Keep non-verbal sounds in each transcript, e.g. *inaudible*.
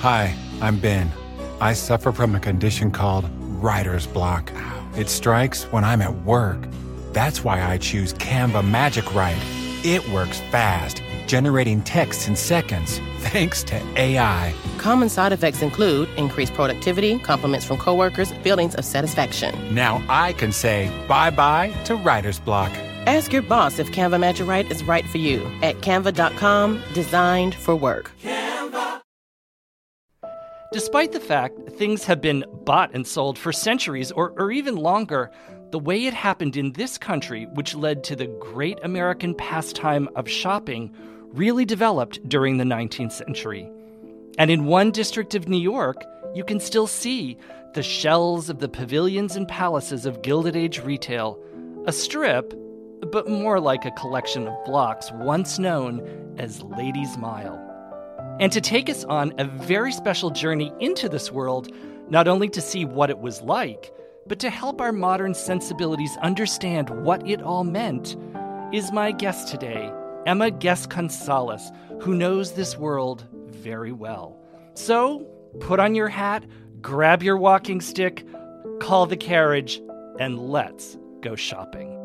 Hi, I'm Ben. I suffer from a condition called writer's block. It strikes when I'm at work. That's why I choose Canva Magic Write. It works fast, generating text in seconds, thanks to AI. Common side effects include increased productivity, compliments from coworkers, feelings of satisfaction. Now I can say bye bye to writer's block. Ask your boss if Canva Magic Write is right for you at canva.com, designed for work. Canva. Despite the fact things have been bought and sold for centuries or, or even longer, the way it happened in this country, which led to the great American pastime of shopping, really developed during the 19th century. And in one district of New York, you can still see the shells of the pavilions and palaces of Gilded Age retail, a strip, but more like a collection of blocks once known as Ladies' Mile. And to take us on a very special journey into this world, not only to see what it was like, but to help our modern sensibilities understand what it all meant, is my guest today, Emma Consales, who knows this world very well. So, put on your hat, grab your walking stick, call the carriage, and let's go shopping.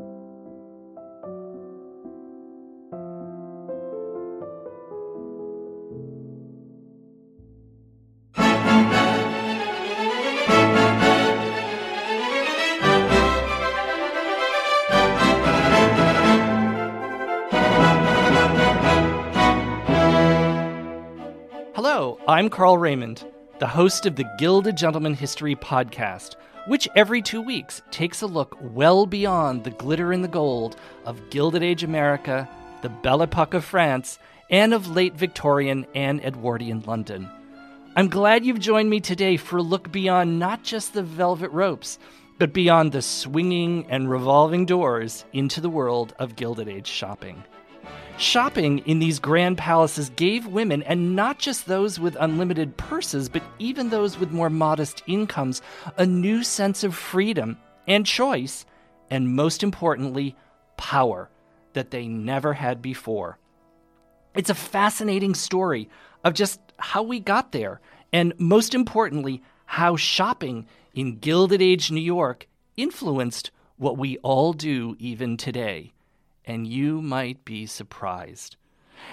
I'm Carl Raymond, the host of the Gilded Gentleman History podcast, which every two weeks takes a look well beyond the glitter and the gold of Gilded Age America, the Belle Epoque of France, and of late Victorian and Edwardian London. I'm glad you've joined me today for a look beyond not just the velvet ropes, but beyond the swinging and revolving doors into the world of Gilded Age shopping. Shopping in these grand palaces gave women, and not just those with unlimited purses, but even those with more modest incomes, a new sense of freedom and choice, and most importantly, power that they never had before. It's a fascinating story of just how we got there, and most importantly, how shopping in Gilded Age New York influenced what we all do even today and you might be surprised.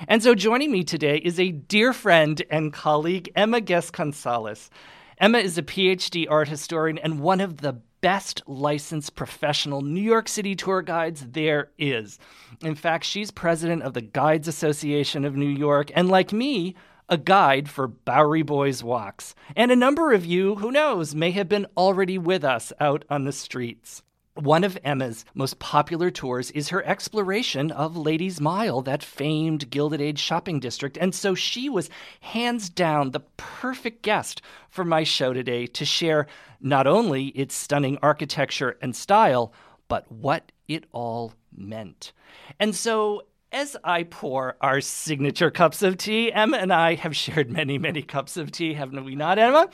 And so joining me today is a dear friend and colleague, Emma Guest Consales. Emma is a PhD art historian and one of the best licensed professional New York City tour guides there is. In fact, she's president of the Guides Association of New York, and like me, a guide for Bowery Boys Walks. And a number of you, who knows, may have been already with us out on the streets. One of Emma's most popular tours is her exploration of Ladies' Mile, that famed Gilded Age shopping district. And so she was hands down the perfect guest for my show today to share not only its stunning architecture and style, but what it all meant. And so as I pour our signature cups of tea, Emma and I have shared many, many cups of tea, haven't we not, Emma?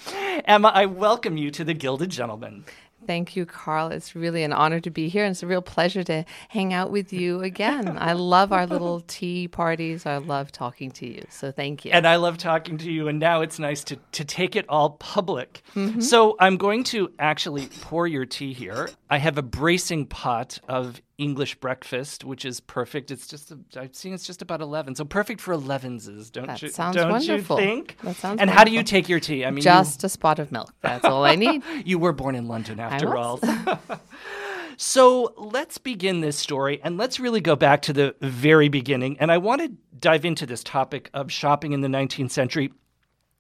Emma, I welcome you to the Gilded Gentleman. Thank you, Carl. It's really an honor to be here, and it's a real pleasure to hang out with you again. I love our little *laughs* tea parties. I love talking to you. So thank you. And I love talking to you. And now it's nice to, to take it all public. Mm-hmm. So I'm going to actually pour your tea here. I have a bracing pot of English breakfast, which is perfect. It's just a, I've seen it's just about eleven, so perfect for elevenses, don't That you? sounds don't wonderful. you think? That sounds And how do you take your tea? I mean, Just a spot of milk. That's all I *laughs* need. you, you were born in London after all. *laughs* So let's begin this story and let's really go back to the very beginning. And I want to dive into this topic of shopping in the 19th century,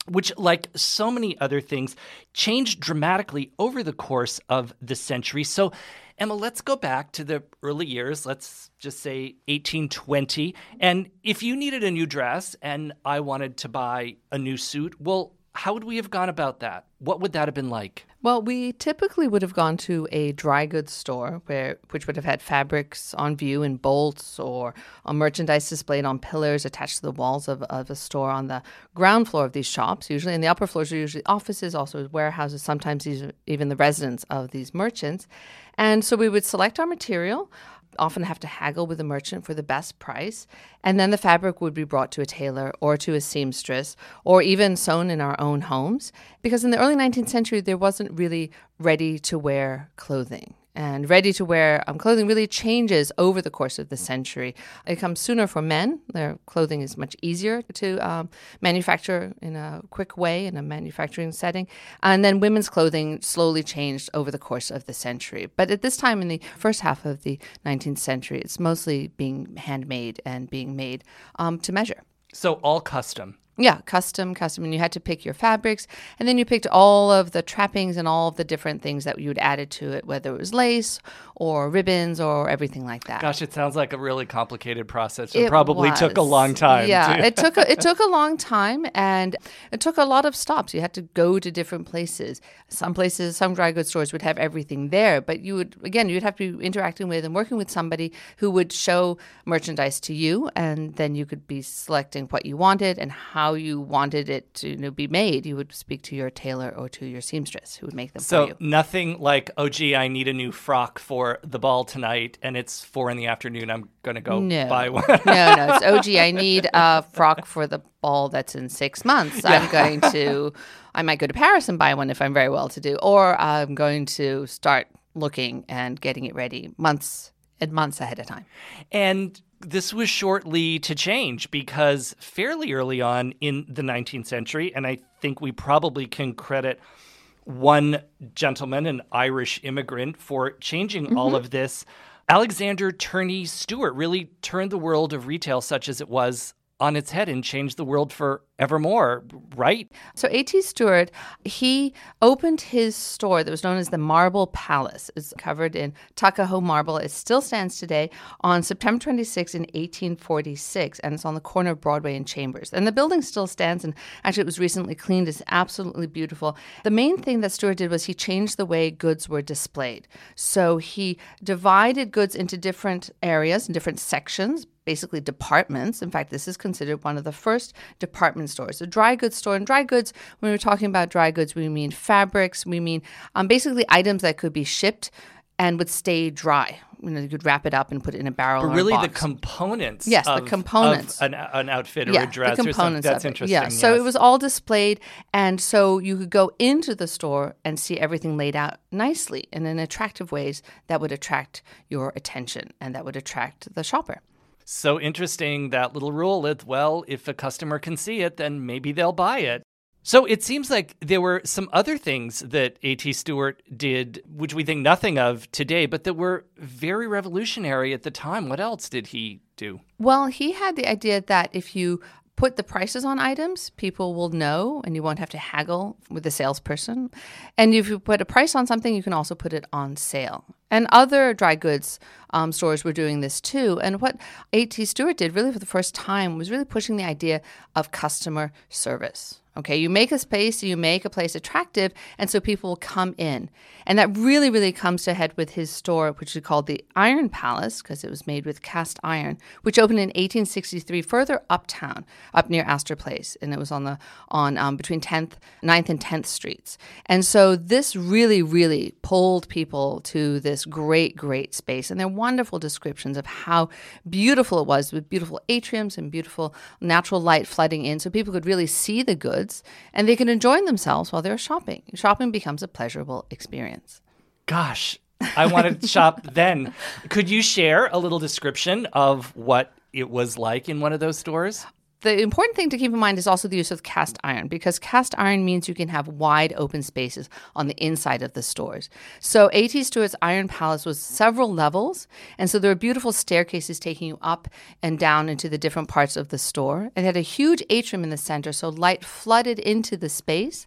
which, like so many other things, changed dramatically over the course of the century. So, Emma, let's go back to the early years. Let's just say 1820. And if you needed a new dress and I wanted to buy a new suit, well, how would we have gone about that? What would that have been like? Well, we typically would have gone to a dry goods store where which would have had fabrics on view in bolts or merchandise displayed on pillars attached to the walls of, of a store on the ground floor of these shops, usually. And the upper floors are usually offices, also warehouses, sometimes even the residence of these merchants. And so we would select our material often have to haggle with the merchant for the best price. And then the fabric would be brought to a tailor or to a seamstress or even sewn in our own homes. Because in the early 19th century, there wasn't really ready to wear clothing. And ready to wear um, clothing really changes over the course of the century. It comes sooner for men. Their clothing is much easier to um, manufacture in a quick way in a manufacturing setting. And then women's clothing slowly changed over the course of the century. But at this time, in the first half of the 19th century, it's mostly being handmade and being made um, to measure. So all custom. Yeah, custom, custom. And you had to pick your fabrics. And then you picked all of the trappings and all of the different things that you would added to it, whether it was lace or ribbons or everything like that. Gosh, it sounds like a really complicated process. It, it probably was. took a long time. Yeah, it took a, it *laughs* took a long time and it took a lot of stops. You had to go to different places. Some places, some dry goods stores would have everything there, but you would again, you'd have to be interacting with and working with somebody who would show merchandise to you and then you could be selecting what you wanted and how how you wanted it to you know, be made, you would speak to your tailor or to your seamstress who would make them so for you. nothing like, oh, gee, I need a new frock for the ball tonight, and it's four in the afternoon. I'm going to go no. buy one. *laughs* no, no. It's, oh, gee, I need a frock for the ball that's in six months. Yeah. I'm going to, I might go to Paris and buy one if I'm very well to do, or I'm going to start looking and getting it ready months and months ahead of time. And this was shortly to change because fairly early on in the 19th century, and I think we probably can credit one gentleman, an Irish immigrant, for changing mm-hmm. all of this. Alexander Turney Stewart really turned the world of retail such as it was on its head and change the world forevermore, right? So A.T. Stewart, he opened his store that was known as the Marble Palace. It's covered in Tuckahoe marble. It still stands today on September 26 in 1846, and it's on the corner of Broadway and Chambers. And the building still stands, and actually it was recently cleaned. It's absolutely beautiful. The main thing that Stewart did was he changed the way goods were displayed. So he divided goods into different areas and different sections basically departments. In fact, this is considered one of the first department stores. A dry goods store. And dry goods, when we're talking about dry goods, we mean fabrics, we mean um, basically items that could be shipped and would stay dry. You know, you could wrap it up and put it in a barrel. But really, the components. Yes, of, the components. Of an, an outfit or yeah, a dress. The components. That's interesting. Yeah. Yes. So it was all displayed, and so you could go into the store and see everything laid out nicely and in attractive ways that would attract your attention and that would attract the shopper. So interesting that little rule that, well, if a customer can see it, then maybe they'll buy it. So it seems like there were some other things that A.T. Stewart did, which we think nothing of today, but that were very revolutionary at the time. What else did he do? Well, he had the idea that if you put the prices on items, people will know and you won't have to haggle with the salesperson. And if you put a price on something, you can also put it on sale. And other dry goods um, stores were doing this too. And what A.T. Stewart did really for the first time was really pushing the idea of customer service. Okay, you make a space, you make a place attractive, and so people will come in. And that really, really comes to head with his store, which is called the Iron Palace, because it was made with cast iron, which opened in 1863 further uptown, up near Astor Place. And it was on the on um, between 10th, 9th and 10th streets. And so this really, really pulled people to this great, great space. And there are wonderful descriptions of how beautiful it was with beautiful atriums and beautiful natural light flooding in so people could really see the goods goods and they can enjoy themselves while they're shopping. Shopping becomes a pleasurable experience. Gosh, I want to shop *laughs* then. Could you share a little description of what it was like in one of those stores? The important thing to keep in mind is also the use of cast iron because cast iron means you can have wide open spaces on the inside of the stores. So A.T. Stewart's Iron Palace was several levels, and so there were beautiful staircases taking you up and down into the different parts of the store. It had a huge atrium in the center, so light flooded into the space.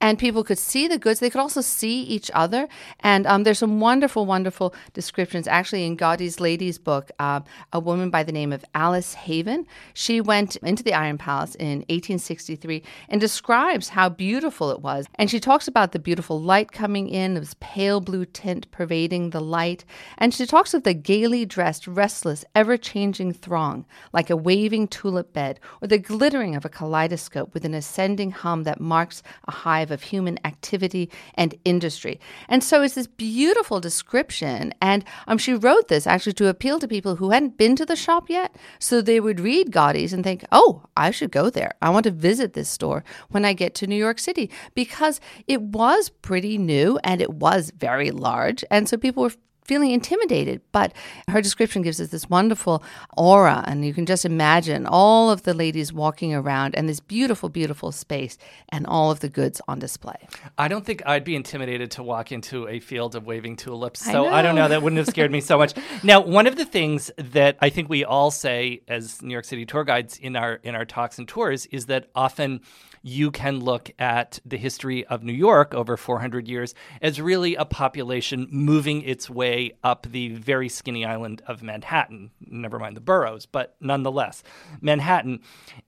And people could see the goods. They could also see each other. And um, there's some wonderful, wonderful descriptions. Actually, in Godey's Lady's Book, uh, a woman by the name of Alice Haven, she went into the Iron Palace in 1863 and describes how beautiful it was. And she talks about the beautiful light coming in, this pale blue tint pervading the light. And she talks of the gaily dressed, restless, ever changing throng, like a waving tulip bed, or the glittering of a kaleidoscope with an ascending hum that marks a hive of human activity and industry. And so it's this beautiful description. And um, she wrote this actually to appeal to people who hadn't been to the shop yet. So they would read Godey's and think, oh, I should go there. I want to visit this store when I get to New York City because it was pretty new and it was very large. And so people were feeling intimidated. But her description gives us this wonderful aura, and you can just imagine all of the ladies walking around and this beautiful, beautiful space and all of the goods on display. I don't think I'd be intimidated to walk into a field of waving tulips. So I, I don't know. That wouldn't have scared me so much. Now, one of the things that I think we all say as New York City tour guides in our in our talks and tours is that often you can look at the history of New York over 400 years as really a population moving its way up the very skinny island of Manhattan. Never mind the boroughs, but nonetheless, Manhattan.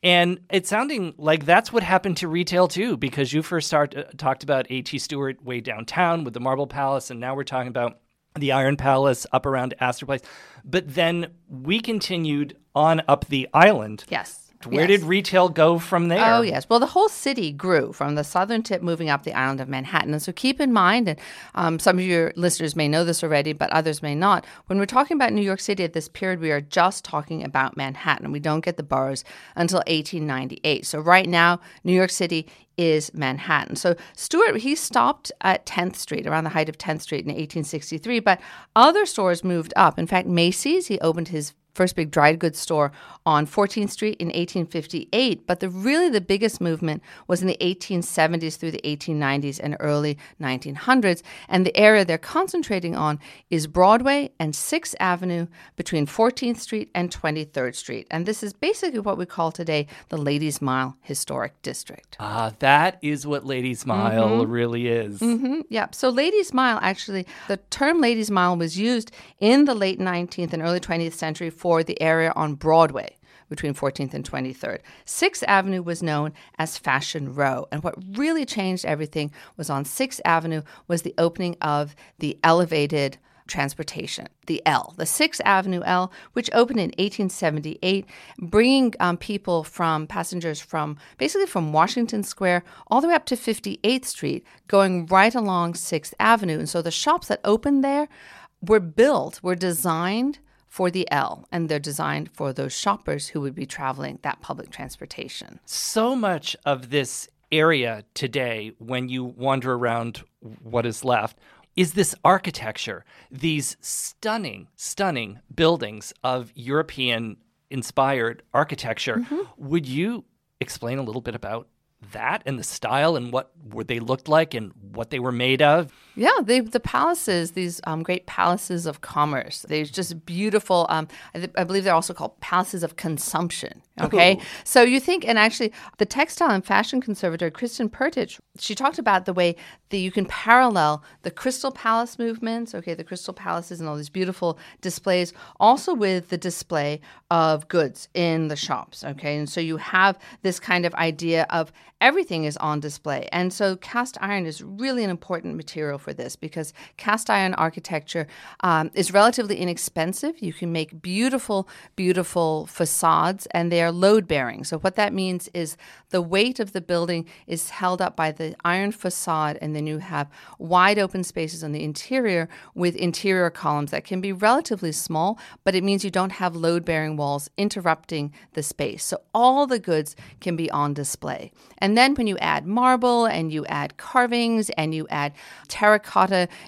And it's sounding like that's what happened to retail too, because you first start, uh, talked about A.T. Stewart way downtown with the Marble Palace, and now we're talking about the Iron Palace up around Astor Place. But then we continued on up the island. Yes where yes. did retail go from there? Oh, yes. Well, the whole city grew from the southern tip moving up the island of Manhattan. And so keep in mind, and um, some of your listeners may know this already, but others may not. When we're talking about New York City at this period, we are just talking about Manhattan. We don't get the boroughs until 1898. So right now, New York City is Manhattan. So Stewart, he stopped at 10th Street, around the height of 10th Street in 1863, but other stores moved up. In fact, Macy's, he opened his first big dried goods store on 14th Street in 1858. But the really the biggest movement was in the 1870s through the 1890s and early 1900s. And the area they're concentrating on is Broadway and 6th Avenue between 14th Street and 23rd Street. And this is basically what we call today the Ladies Mile Historic District. Ah, that is what Ladies Mile mm-hmm. really is. Mm-hmm. Yeah. So Ladies Mile, actually, the term Ladies Mile was used in the late 19th and early 20th century for for the area on Broadway between 14th and 23rd. Sixth Avenue was known as Fashion Row, and what really changed everything was on Sixth Avenue was the opening of the elevated transportation, the L, the Sixth Avenue L, which opened in 1878, bringing um, people from passengers from basically from Washington Square all the way up to 58th Street, going right along Sixth Avenue. And so the shops that opened there were built, were designed for the L, and they're designed for those shoppers who would be traveling that public transportation. So much of this area today, when you wander around what is left, is this architecture, these stunning, stunning buildings of European inspired architecture. Mm-hmm. Would you explain a little bit about that and the style and what they looked like and what they were made of? Yeah, they, the palaces, these um, great palaces of commerce, they're just beautiful. Um, I, th- I, believe they're also called palaces of consumption. Okay, Ooh. so you think, and actually, the textile and fashion conservator Kristen Pertich, she talked about the way that you can parallel the Crystal Palace movements. Okay, the Crystal Palaces and all these beautiful displays, also with the display of goods in the shops. Okay, and so you have this kind of idea of everything is on display, and so cast iron is really an important material for this because cast iron architecture um, is relatively inexpensive. You can make beautiful, beautiful facades, and they are load bearing. So, what that means is the weight of the building is held up by the iron facade, and then you have wide open spaces on the interior with interior columns that can be relatively small, but it means you don't have load bearing walls interrupting the space. So, all the goods can be on display. And then, when you add marble and you add carvings and you add terracotta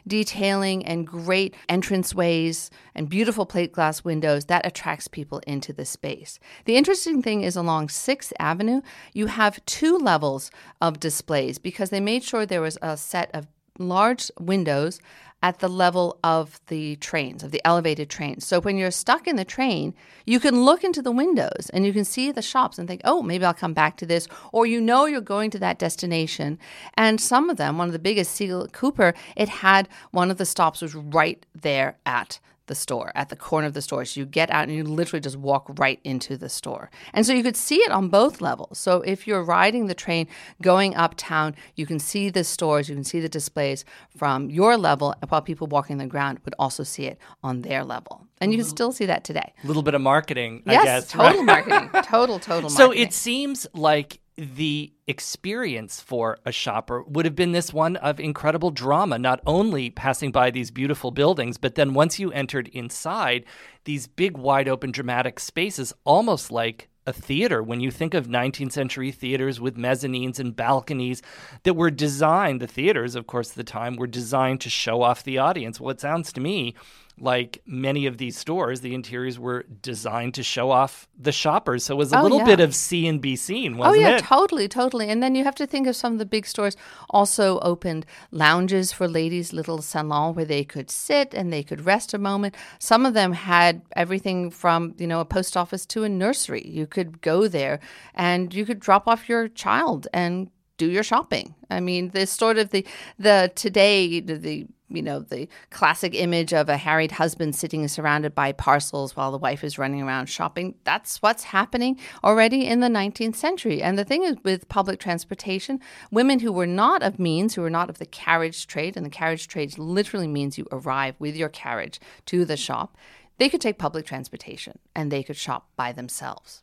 detailing and great entranceways and beautiful plate glass windows, that attracts people into the space. The interesting thing is along 6th Avenue, you have two levels of displays because they made sure there was a set of large windows at the level of the trains, of the elevated trains. So when you're stuck in the train, you can look into the windows and you can see the shops and think, oh, maybe I'll come back to this. Or you know you're going to that destination. And some of them, one of the biggest, Siegel Cooper, it had one of the stops was right there at the store, at the corner of the store. So you get out and you literally just walk right into the store. And so you could see it on both levels. So if you're riding the train going uptown, you can see the stores, you can see the displays from your level, while people walking the ground would also see it on their level. And you can mm-hmm. still see that today. A little bit of marketing, I yes, guess. total right? *laughs* marketing. Total, total So it seems like the experience for a shopper would have been this one of incredible drama, not only passing by these beautiful buildings, but then once you entered inside, these big, wide open, dramatic spaces, almost like a theater. When you think of 19th century theaters with mezzanines and balconies that were designed, the theaters, of course, at the time, were designed to show off the audience. Well, it sounds to me like many of these stores, the interiors were designed to show off the shoppers. So it was a Oh, little yeah. bit of see and be seen, Oh wasn't yeah, it? totally, totally. And then you have to think of some of the big stores also opened lounges for ladies, little salon where they could sit and they could rest a moment. Some of them had everything from you know a post office to a nursery. You could go there and you could drop off your child and do your shopping. I mean, this sort of the the today the you know the classic image of a harried husband sitting surrounded by parcels while the wife is running around shopping. That's what's happening already in the 19th century. And the thing is with public transportation, women who were not of means, who were not of the carriage trade, and the carriage trade literally means you arrive with your carriage to the shop. They could take public transportation and they could shop by themselves.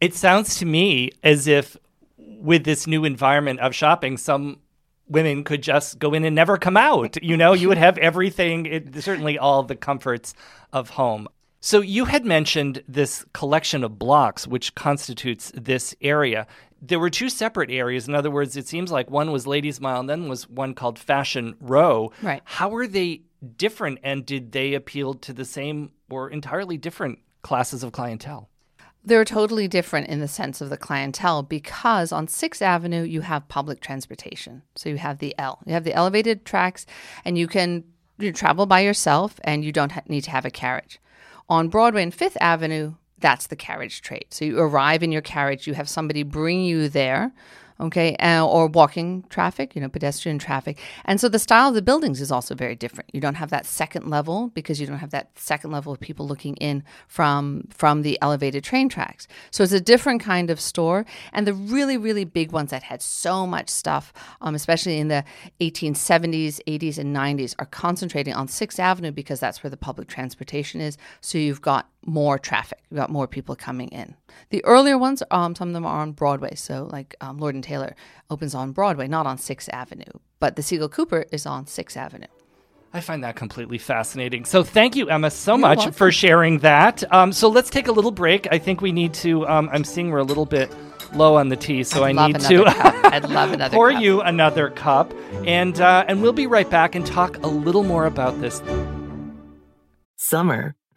It sounds to me as if with this new environment of shopping, some women could just go in and never come out. You know, you would have *laughs* everything, it, certainly all the comforts of home. So you had mentioned this collection of blocks, which constitutes this area. There were two separate areas. In other words, it seems like one was Ladies Mile and then was one called Fashion Row. Right. How were they different and did they appeal to the same or entirely different classes of clientele? They're totally different in the sense of the clientele because on 6th Avenue, you have public transportation. So you have the L, you have the elevated tracks, and you can you travel by yourself and you don't ha- need to have a carriage. On Broadway and 5th Avenue, that's the carriage trade. So you arrive in your carriage, you have somebody bring you there. Okay, uh, or walking traffic, you know, pedestrian traffic. And so the style of the buildings is also very different. You don't have that second level because you don't have that second level of people looking in from from the elevated train tracks. So it's a different kind of store. And the really, really big ones that had so much stuff, um, especially in the 1870s, 80s, and 90s, are concentrating on Sixth Avenue because that's where the public transportation is. So you've got more traffic. You've got more people coming in. The earlier ones, um, some of them are on Broadway. So like um, Lord and Taylor opens on Broadway, not on Sixth Avenue. But the Siegel Cooper is on Sixth Avenue. I find that completely fascinating. So thank you, Emma, so You're much welcome. for sharing that. Um, so let's take a little break. I think we need to. Um, I'm seeing we're a little bit low on the tea, so I'd I need to. *laughs* I'd love another pour cup. you another cup, and uh, and we'll be right back and talk a little more about this. Summer,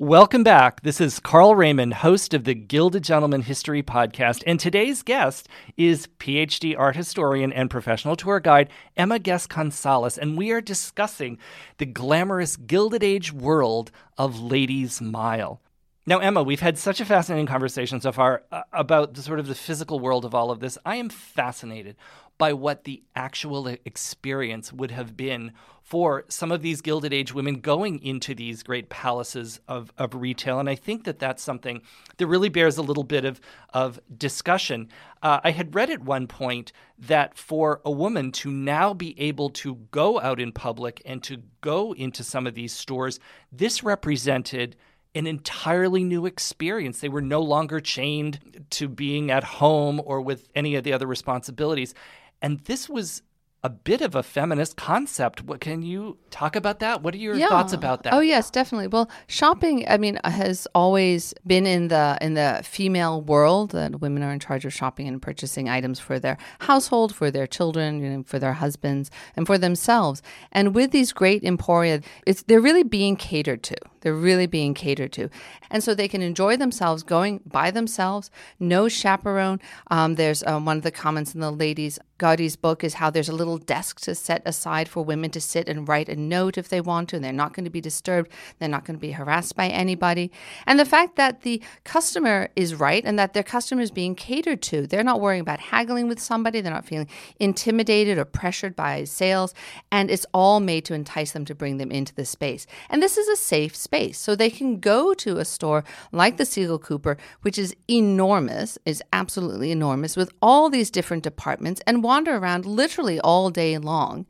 Welcome back. This is Carl Raymond, host of the Gilded Gentleman History Podcast, and today's guest is PhD art historian and professional tour guide Emma Guest Consales, and we are discussing the glamorous Gilded Age world of Ladies Mile. Now, Emma, we've had such a fascinating conversation so far uh, about the sort of the physical world of all of this. I am fascinated by what the actual experience would have been for some of these Gilded Age women going into these great palaces of, of retail. And I think that that's something that really bears a little bit of, of discussion. Uh, I had read at one point that for a woman to now be able to go out in public and to go into some of these stores, this represented an entirely new experience. They were no longer chained to being at home or with any of the other responsibilities. And this was a bit of a feminist concept. What can you talk about that? What are your Yeah. thoughts about that? Oh yes, definitely. Well, shopping, I mean, has always been in the in the female world that women are in charge of shopping and purchasing items for their household, for their children, you know, for their husbands, and for themselves. And with these great emporia, it's they're really being catered to. They're really being catered to, and so they can enjoy themselves going by themselves, no chaperone. Um, there's um, one of the comments in the ladies' Godey's book is how there's a little desk to set aside for women to sit and write a note if they want to, and they're not going to be disturbed. They're not going to be harassed by anybody. And the fact that the customer is right and that their customer is being catered to, they're not worrying about haggling with somebody, they're not feeling intimidated or pressured by sales, and it's all made to entice them to bring them into the space. And this is a safe space, so they can go to a store like the Siegel Cooper, which is enormous, is absolutely enormous, with all these different departments, and wander around literally all day long.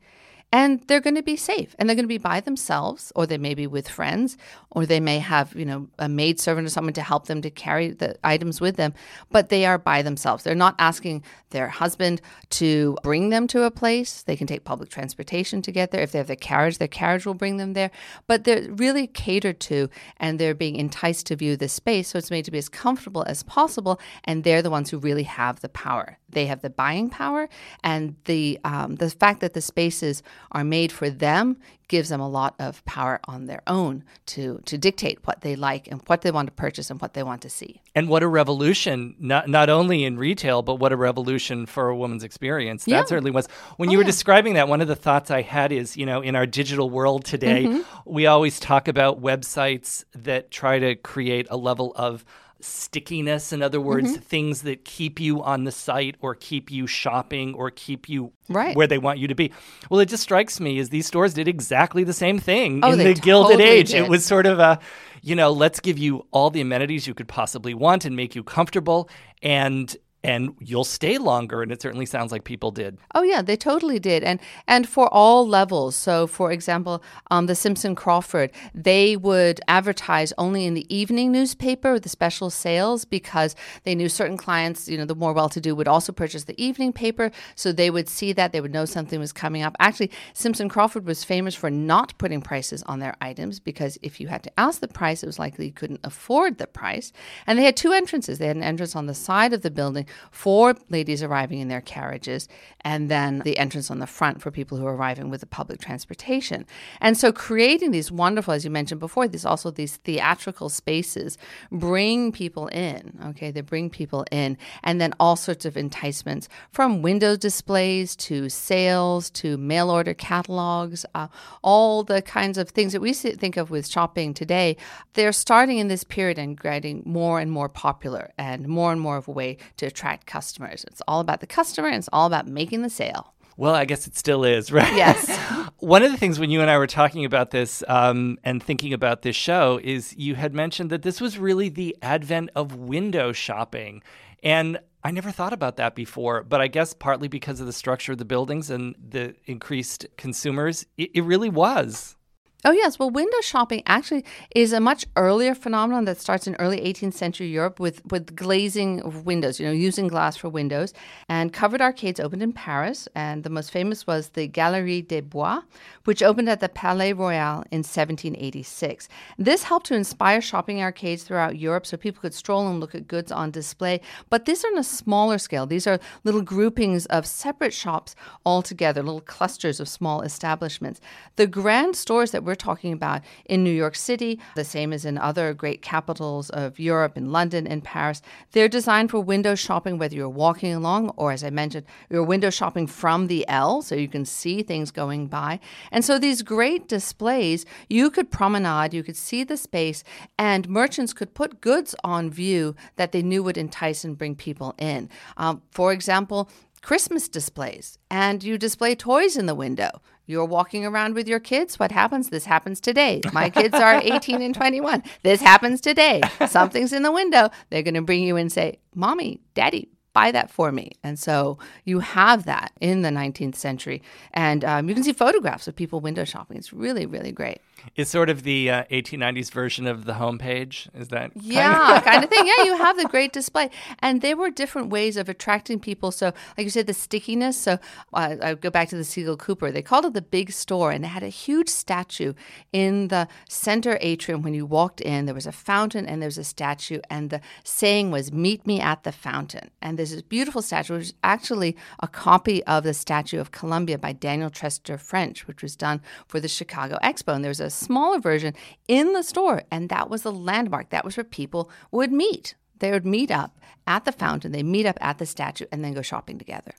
And they're going to be safe and they're going to be by themselves, or they may be with friends, or they may have, you know, a maid servant or someone to help them to carry the items with them, but they are by themselves. They're not asking their husband to bring them to a place. They can take public transportation to get there. If they have their carriage, their carriage will bring them there. But they're really catered to and they're being enticed to view this space. So it's made to be as comfortable as possible. And they're the ones who really have the power. They have the buying power, and the um, the fact that the spaces are made for them gives them a lot of power on their own to to dictate what they like and what they want to purchase and what they want to see. And what a revolution, not, not only in retail, but what a revolution for a woman's experience. That Yeah. certainly was. When Oh, you were yeah. describing that, one of the thoughts I had is, you know, in our digital world today, Mm-hmm. we always talk about websites that try to create a level of stickiness. In other words, Mm-hmm. things that keep you on the site or keep you shopping or keep you Right. where they want you to be. Well, it just strikes me as these stores did exactly the same thing Oh, in the Gilded totally Age. It was sort of a, you know, let's give you all the amenities you could possibly want and make you comfortable and and you'll stay longer and it certainly sounds like people did. Oh yeah, they totally did, and and for all levels. So, for example, um, the Simpson Crawford, they would advertise only in the evening newspaper with the special sales because they knew certain clients, you know, the more well-to-do would also purchase the evening paper, so they would see that they would know something was coming up. Actually, Simpson Crawford was famous for not putting prices on their items because if you had to ask the price, it was likely you couldn't afford the price. And they had two entrances. They had an entrance on the side of the building for ladies arriving in their carriages, and then the entrance on the front for people who are arriving with the public transportation. And so, creating these wonderful, as you mentioned before, these also these theatrical spaces bring people in. Okay, they bring people in, and then all sorts of enticements from window displays to sales to mail order catalogs, uh, all the kinds of things that we think of with shopping today. They're starting in this period and getting more and more popular and more and more of a way to attract customers. It's all about the customer and it's all about making the sale. Well, I guess it still is, *laughs* right? Yes. *laughs* One of the things when you and I were talking about this um, and thinking about this show is you had mentioned that this was really the advent of window shopping. And I never thought about that before, but I guess partly because of the structure of the buildings and the increased consumers, it, it really was. Oh yes, well, window shopping actually is a much earlier phenomenon that starts in early 18th century Europe with with glazing of windows, you know, using glass for windows. And covered arcades opened in Paris, and the most famous was the Galerie des Bois, which opened at the Palais Royal in 1786. This helped to inspire shopping arcades throughout Europe, so people could stroll and look at goods on display. But these are on a smaller scale. These are little groupings of separate shops all together, little clusters of small establishments. The grand stores that we're talking about in New York City, the same as in other great capitals of Europe, in London and Paris. They're designed for window shopping, whether you're walking along or, as I mentioned, you're window shopping from the L, so you can see things going by. And so these great displays, you could promenade, you could see the space, and merchants could put goods on view that they knew would entice and bring people in. Um, for example, Christmas displays, and you display toys in the window. You're walking around with your kids. What happens? This happens today. My kids are *laughs* 18 and 21. This happens today. Something's in the window. They're going to bring you in and say, Mommy, Daddy, buy that for me. And so you have that in the 19th century. And um, you can see photographs of people window shopping. It's really, really great. It's sort of the uh, 1890s version of the homepage. Is that? kind of- Yeah, *laughs* kind of thing. Yeah, you have the great display. And there were different ways of attracting people. So, like you said, the stickiness. So, uh, I go back to the Siegel Cooper. They called it the big store, and it had a huge statue in the center atrium. When you walked in, there was a fountain and there was a statue, and the saying was, Meet me at the fountain. And there's this beautiful statue, which is actually a copy of the Statue of Columbia by Daniel Chester French, which was done for the Chicago Expo. And there was a smaller version in the store, and that was the landmark. That was where people would meet. They would meet up at the fountain, they meet up at the statue, and then go shopping together.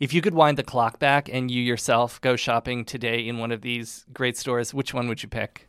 If you could wind the clock back and you yourself go shopping today in one of these great stores, which one would you pick?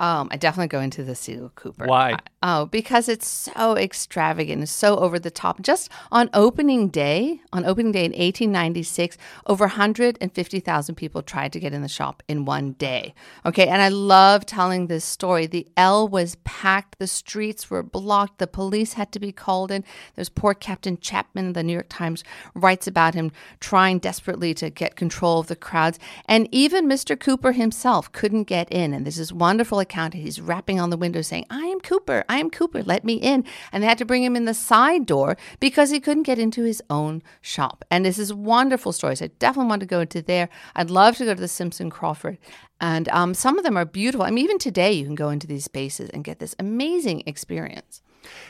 Um, I definitely go into the Siegel Cooper. Why? I- oh, because it's so extravagant, it's so over the top. Just on opening day, on opening day in 1896, over 150,000 people tried to get in the shop in one day. Okay, and I love telling this story. The L was packed, the streets were blocked, the police had to be called in. There's poor Captain Chapman, the New York Times writes about him trying desperately to get control of the crowds. And even Mr. Cooper himself couldn't get in. And this is wonderful account. He's rapping on the window saying, I am Cooper, I am Cooper, let me in. And they had to bring him in the side door because he couldn't get into his own shop. And this is wonderful stories. I definitely want to go into there. I'd love to go to the Simpson Crawford. And um, some of them are beautiful. I mean, even today, you can go into these spaces and get this amazing experience.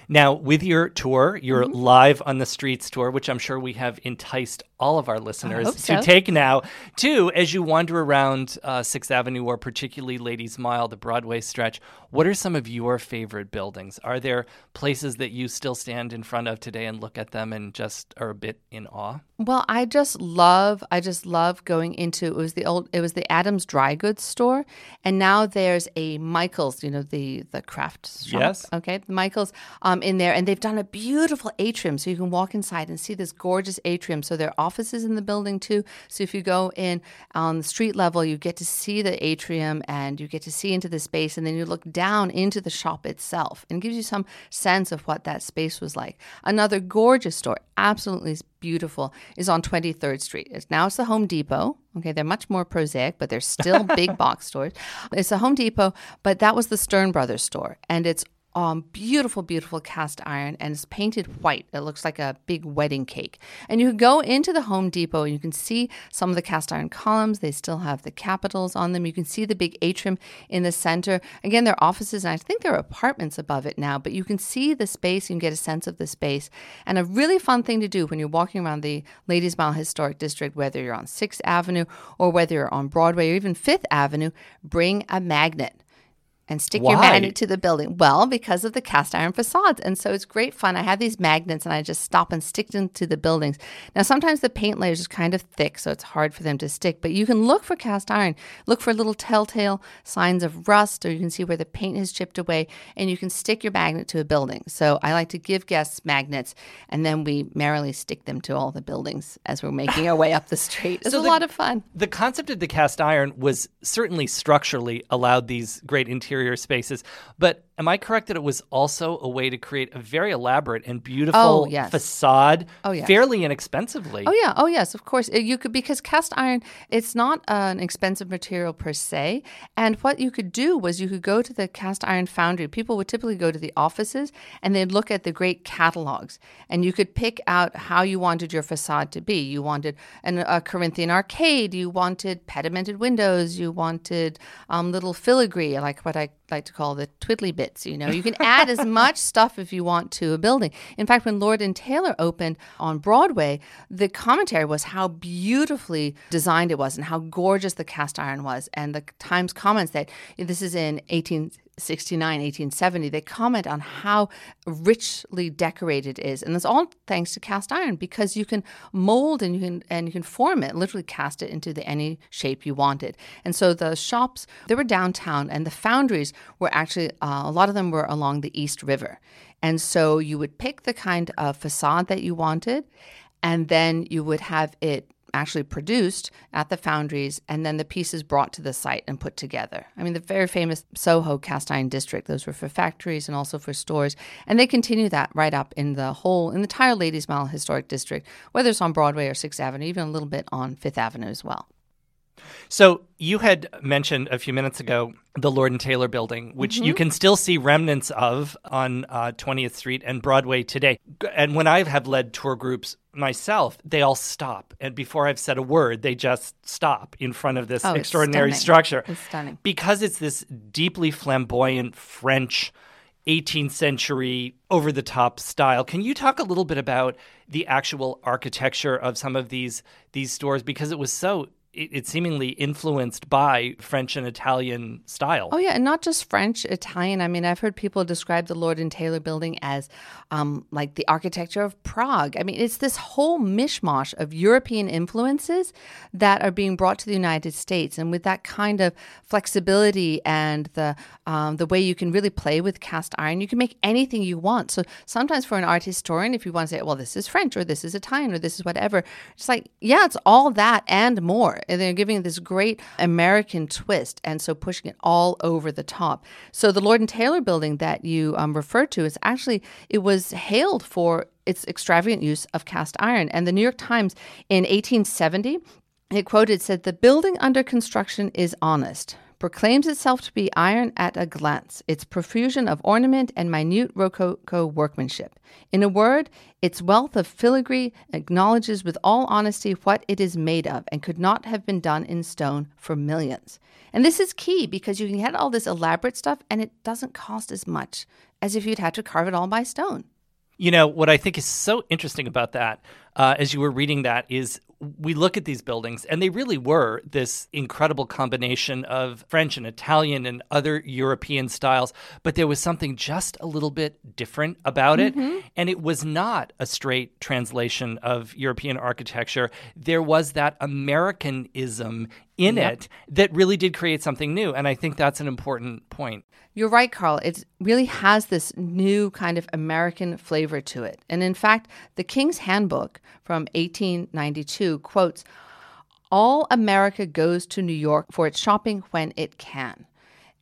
Now, with your tour, your Mm-hmm. live on the streets tour, which I'm sure we have enticed all of our listeners hope to take now, too, as you wander around uh, Sixth Avenue or particularly Ladies Mile, the Broadway stretch, what are some of your favorite buildings? Are there places that you still stand in front of today and look at them and just are a bit in awe? Well, I just love, I just love going into it was the old, it was the Adams Dry Goods store, and now there's a Michaels, you know, the the craft shop. Yes. Okay, the Michaels um, in there, and they've done a beautiful atrium, so you can walk inside and see this gorgeous atrium. So there are offices in the building too. So if you go in on the street level, you get to see the atrium and you get to see into the space, and then you look down into the shop itself, and it gives you some sense of what that space was like. Another gorgeous store, absolutely beautiful, is on 23rd Street. It's now it's the Home Depot. Okay, they're much more prosaic, but they're still *laughs* big box stores. It's a Home Depot, but that was the Stern Brothers store, and it's um, beautiful, beautiful cast iron, and it's painted white. It looks like a big wedding cake. And you can go into the Home Depot and you can see some of the cast iron columns. They still have the capitals on them. You can see the big atrium in the center. Again, there are offices, and I think there are apartments above it now, but you can see the space. You can get a sense of the space. And a really fun thing to do when you're walking around the Ladies Mile Historic District, whether you're on 6th Avenue or whether you're on Broadway or even 5th Avenue, bring a magnet and stick your Why? magnet to the building. Well, because of the cast iron facades. And so it's great fun. I have these magnets and I just stop and stick them to the buildings. Now, sometimes the paint layer is kind of thick, so it's hard for them to stick, but you can look for cast iron. Look for little telltale signs of rust, or you can see where the paint has chipped away, and you can stick your magnet to a building. So I like to give guests magnets, and then we merrily stick them to all the buildings as we're making our way up the street. *laughs* It's So a the- lot of fun. The concept of the cast iron was certainly structurally allowed these great interior spaces, but am I correct that it was also a way to create a very elaborate and beautiful Oh, yes. facade Oh, yes. fairly inexpensively? Oh yeah, oh yes, of course. You could because cast iron it's not an expensive material per se. And what you could do was you could go to the cast iron foundry. People would typically go to the offices and they'd look at the great catalogs, and you could pick out how you wanted your facade to be. You wanted an, a Corinthian arcade. You wanted pedimented windows. You wanted um, little filigree, like what I like to call the twiddly bits. You know, you can add as *laughs* much stuff if you want to a building. In fact, when Lord and Taylor opened on Broadway, the commentary was how beautifully designed it was and how gorgeous the cast iron was. And the Times comments that this is in 1869, 1870. They comment on how richly decorated it is, and it's all thanks to cast iron because you can mold and you can and you can form it, literally cast it into the any shape you wanted. And so the shops they were downtown, and the foundries were actually uh, a lot of them were along the East River. And so you would pick the kind of facade that you wanted, and then you would have it actually produced at the foundries and then the pieces brought to the site and put together. I mean, the very famous Soho cast iron district, those were for factories and also for stores. And they continue that right up in the whole, in the entire Ladies Mile Historic District, whether it's on Broadway or 6th Avenue, even a little bit on 5th Avenue as well. So you had mentioned a few minutes ago the Lord and Taylor building, which Mm-hmm. you can still see remnants of on uh, 20th Street and Broadway today. And when I have led tour groups myself, they all stop. And before I've said a word, they just stop in front of this Oh, extraordinary stunning. structure. It's stunning. Because it's this deeply flamboyant French 18th century over the top style. Can you talk a little bit about the actual architecture of some of these these stores because it was so it, it seemingly influenced by French and Italian style. Oh yeah, and not just French, Italian. I mean, I've heard people describe the Lord and Taylor building as um, like the architecture of Prague. I mean, it's this whole mishmash of European influences that are being brought to the United States, and with that kind of flexibility and the um, the way you can really play with cast iron, you can make anything you want. So sometimes for an art historian, if you want to say, well, this is French or this is Italian or this is whatever, it's like, yeah, it's all that and more. And they're giving this great American twist, and so pushing it all over the top. So the Lord and Taylor building that you um, referred to is actually it was hailed for its extravagant use of cast iron, and the New York Times in 1870 it quoted said the building under construction is honest proclaims itself to be iron at a glance, its profusion of ornament and minute rococo workmanship. In a word, its wealth of filigree acknowledges with all honesty what it is made of and could not have been done in stone for millions. And this is key because you can get all this elaborate stuff and it doesn't cost as much as if you'd had to carve it all by stone. You know, what I think is so interesting about that, uh, as you were reading that, is we look at these buildings and they really were this incredible combination of French and Italian and other European styles, but there was something just a little bit different about it. Mm-hmm. And it was not a straight translation of European architecture. There was that Americanism in it that really did create something new. And I think that's an important point. You're right, Carl. It really has this new kind of American flavor to it. And in fact, the King's Handbook from 1892 quotes All America goes to New York for its shopping when it can.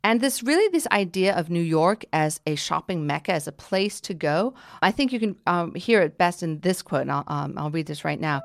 And this really, this idea of New York as a shopping mecca, as a place to go, I think you can um, hear it best in this quote. And I'll, um, I'll read this right now.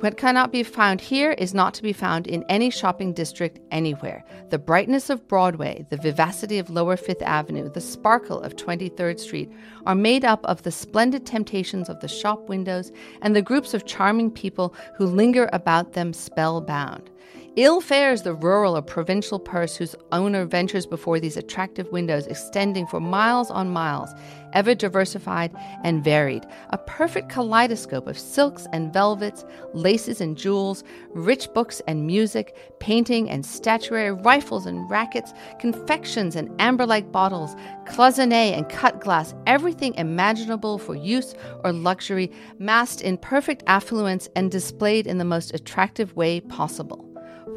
What cannot be found here is not to be found in any shopping district anywhere. The brightness of Broadway, the vivacity of Lower Fifth Avenue, the sparkle of 23rd Street are made up of the splendid temptations of the shop windows and the groups of charming people who linger about them spellbound. Ill fares the rural or provincial purse whose owner ventures before these attractive windows extending for miles on miles, ever diversified and varied, a perfect kaleidoscope of silks and velvets, laces and jewels, rich books and music, painting and statuary, rifles and rackets, confections and amber like bottles, cloisonne and cut glass, everything imaginable for use or luxury, massed in perfect affluence and displayed in the most attractive way possible.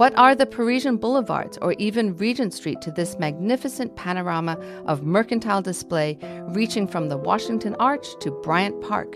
What are the Parisian boulevards or even Regent Street to this magnificent panorama of mercantile display reaching from the Washington Arch to Bryant Park?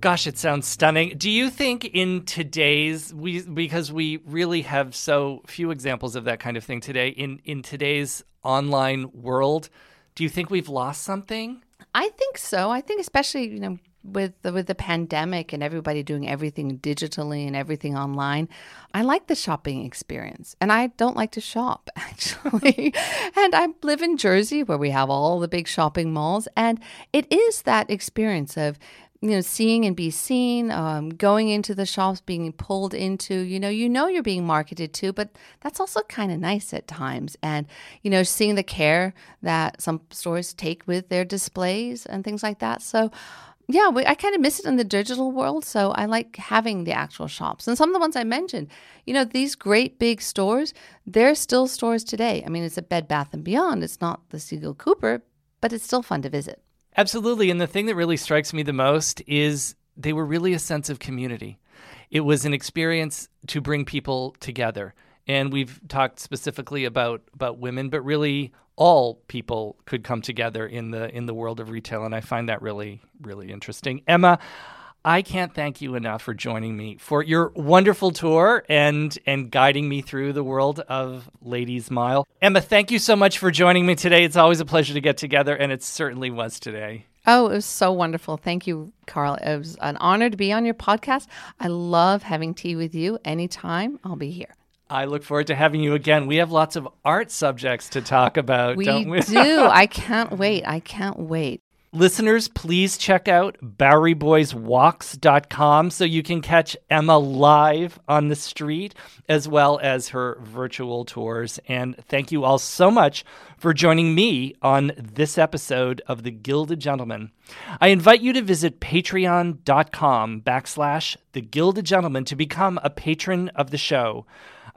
Gosh, it sounds stunning. Do you think in today's we because we really have so few examples of that kind of thing today in in today's online world. Do you think we've lost something? I think so. I think especially you know with the, with the pandemic and everybody doing everything digitally and everything online, I like the shopping experience. And I don't like to shop *laughs* actually. and I live in Jersey where we have all the big shopping malls and it is that experience of you know seeing and be seen um, going into the shops being pulled into you know you know you're being marketed to but that's also kind of nice at times and you know seeing the care that some stores take with their displays and things like that so yeah, we, I kind of miss it in the digital world. So I like having the actual shops. And some of the ones I mentioned, you know, these great big stores, they're still stores today. I mean, it's a Bed Bath and Beyond. It's not the Siegel Cooper, but it's still fun to visit. Absolutely. And the thing that really strikes me the most is they were really a sense of community. It was an experience to bring people together. And we've talked specifically about, about women, but really all people could come together in the in the world of retail and I find that really really interesting. Emma, I can't thank you enough for joining me for your wonderful tour and and guiding me through the world of Ladies Mile. Emma, thank you so much for joining me today. It's always a pleasure to get together and it certainly was today. Oh, it was so wonderful. Thank you, Carl. It was an honor to be on your podcast. I love having tea with you. Anytime, I'll be here. I look forward to having you again. We have lots of art subjects to talk about, we don't we? do. *laughs* I can't wait. I can't wait. Listeners, please check out BoweryBoysWalks.com so you can catch Emma live on the street as well as her virtual tours. And thank you all so much for joining me on this episode of The Gilded Gentleman. I invite you to visit patreon.com backslash The Gilded Gentleman to become a patron of the show.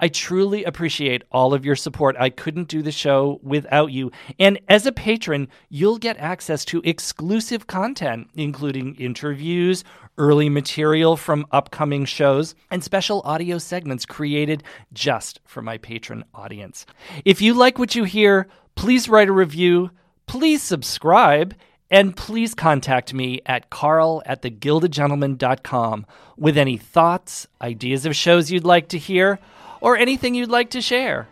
I truly appreciate all of your support. I couldn't do the show without you. And as a patron, you'll get access to exclusive content, including interviews, early material from upcoming shows, and special audio segments created just for my patron audience. If you like what you hear, please write a review, please subscribe. And please contact me at carl at thegildedgentleman.com with any thoughts, ideas of shows you'd like to hear, or anything you'd like to share.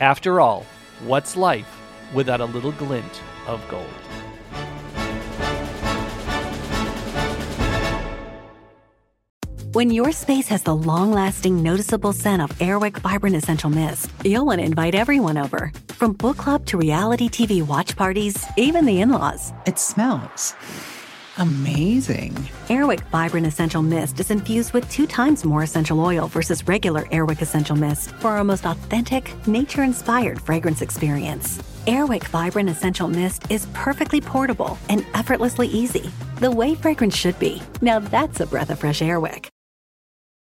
After all, what's life without a little glint of gold? When your space has the long lasting, noticeable scent of Airwick Vibrant Essential Mist, you'll want to invite everyone over. From book club to reality TV watch parties, even the in laws. It smells amazing. Airwick Vibrant Essential Mist is infused with two times more essential oil versus regular Airwick Essential Mist for our most authentic, nature inspired fragrance experience. Airwick Vibrant Essential Mist is perfectly portable and effortlessly easy, the way fragrance should be. Now that's a breath of fresh Airwick.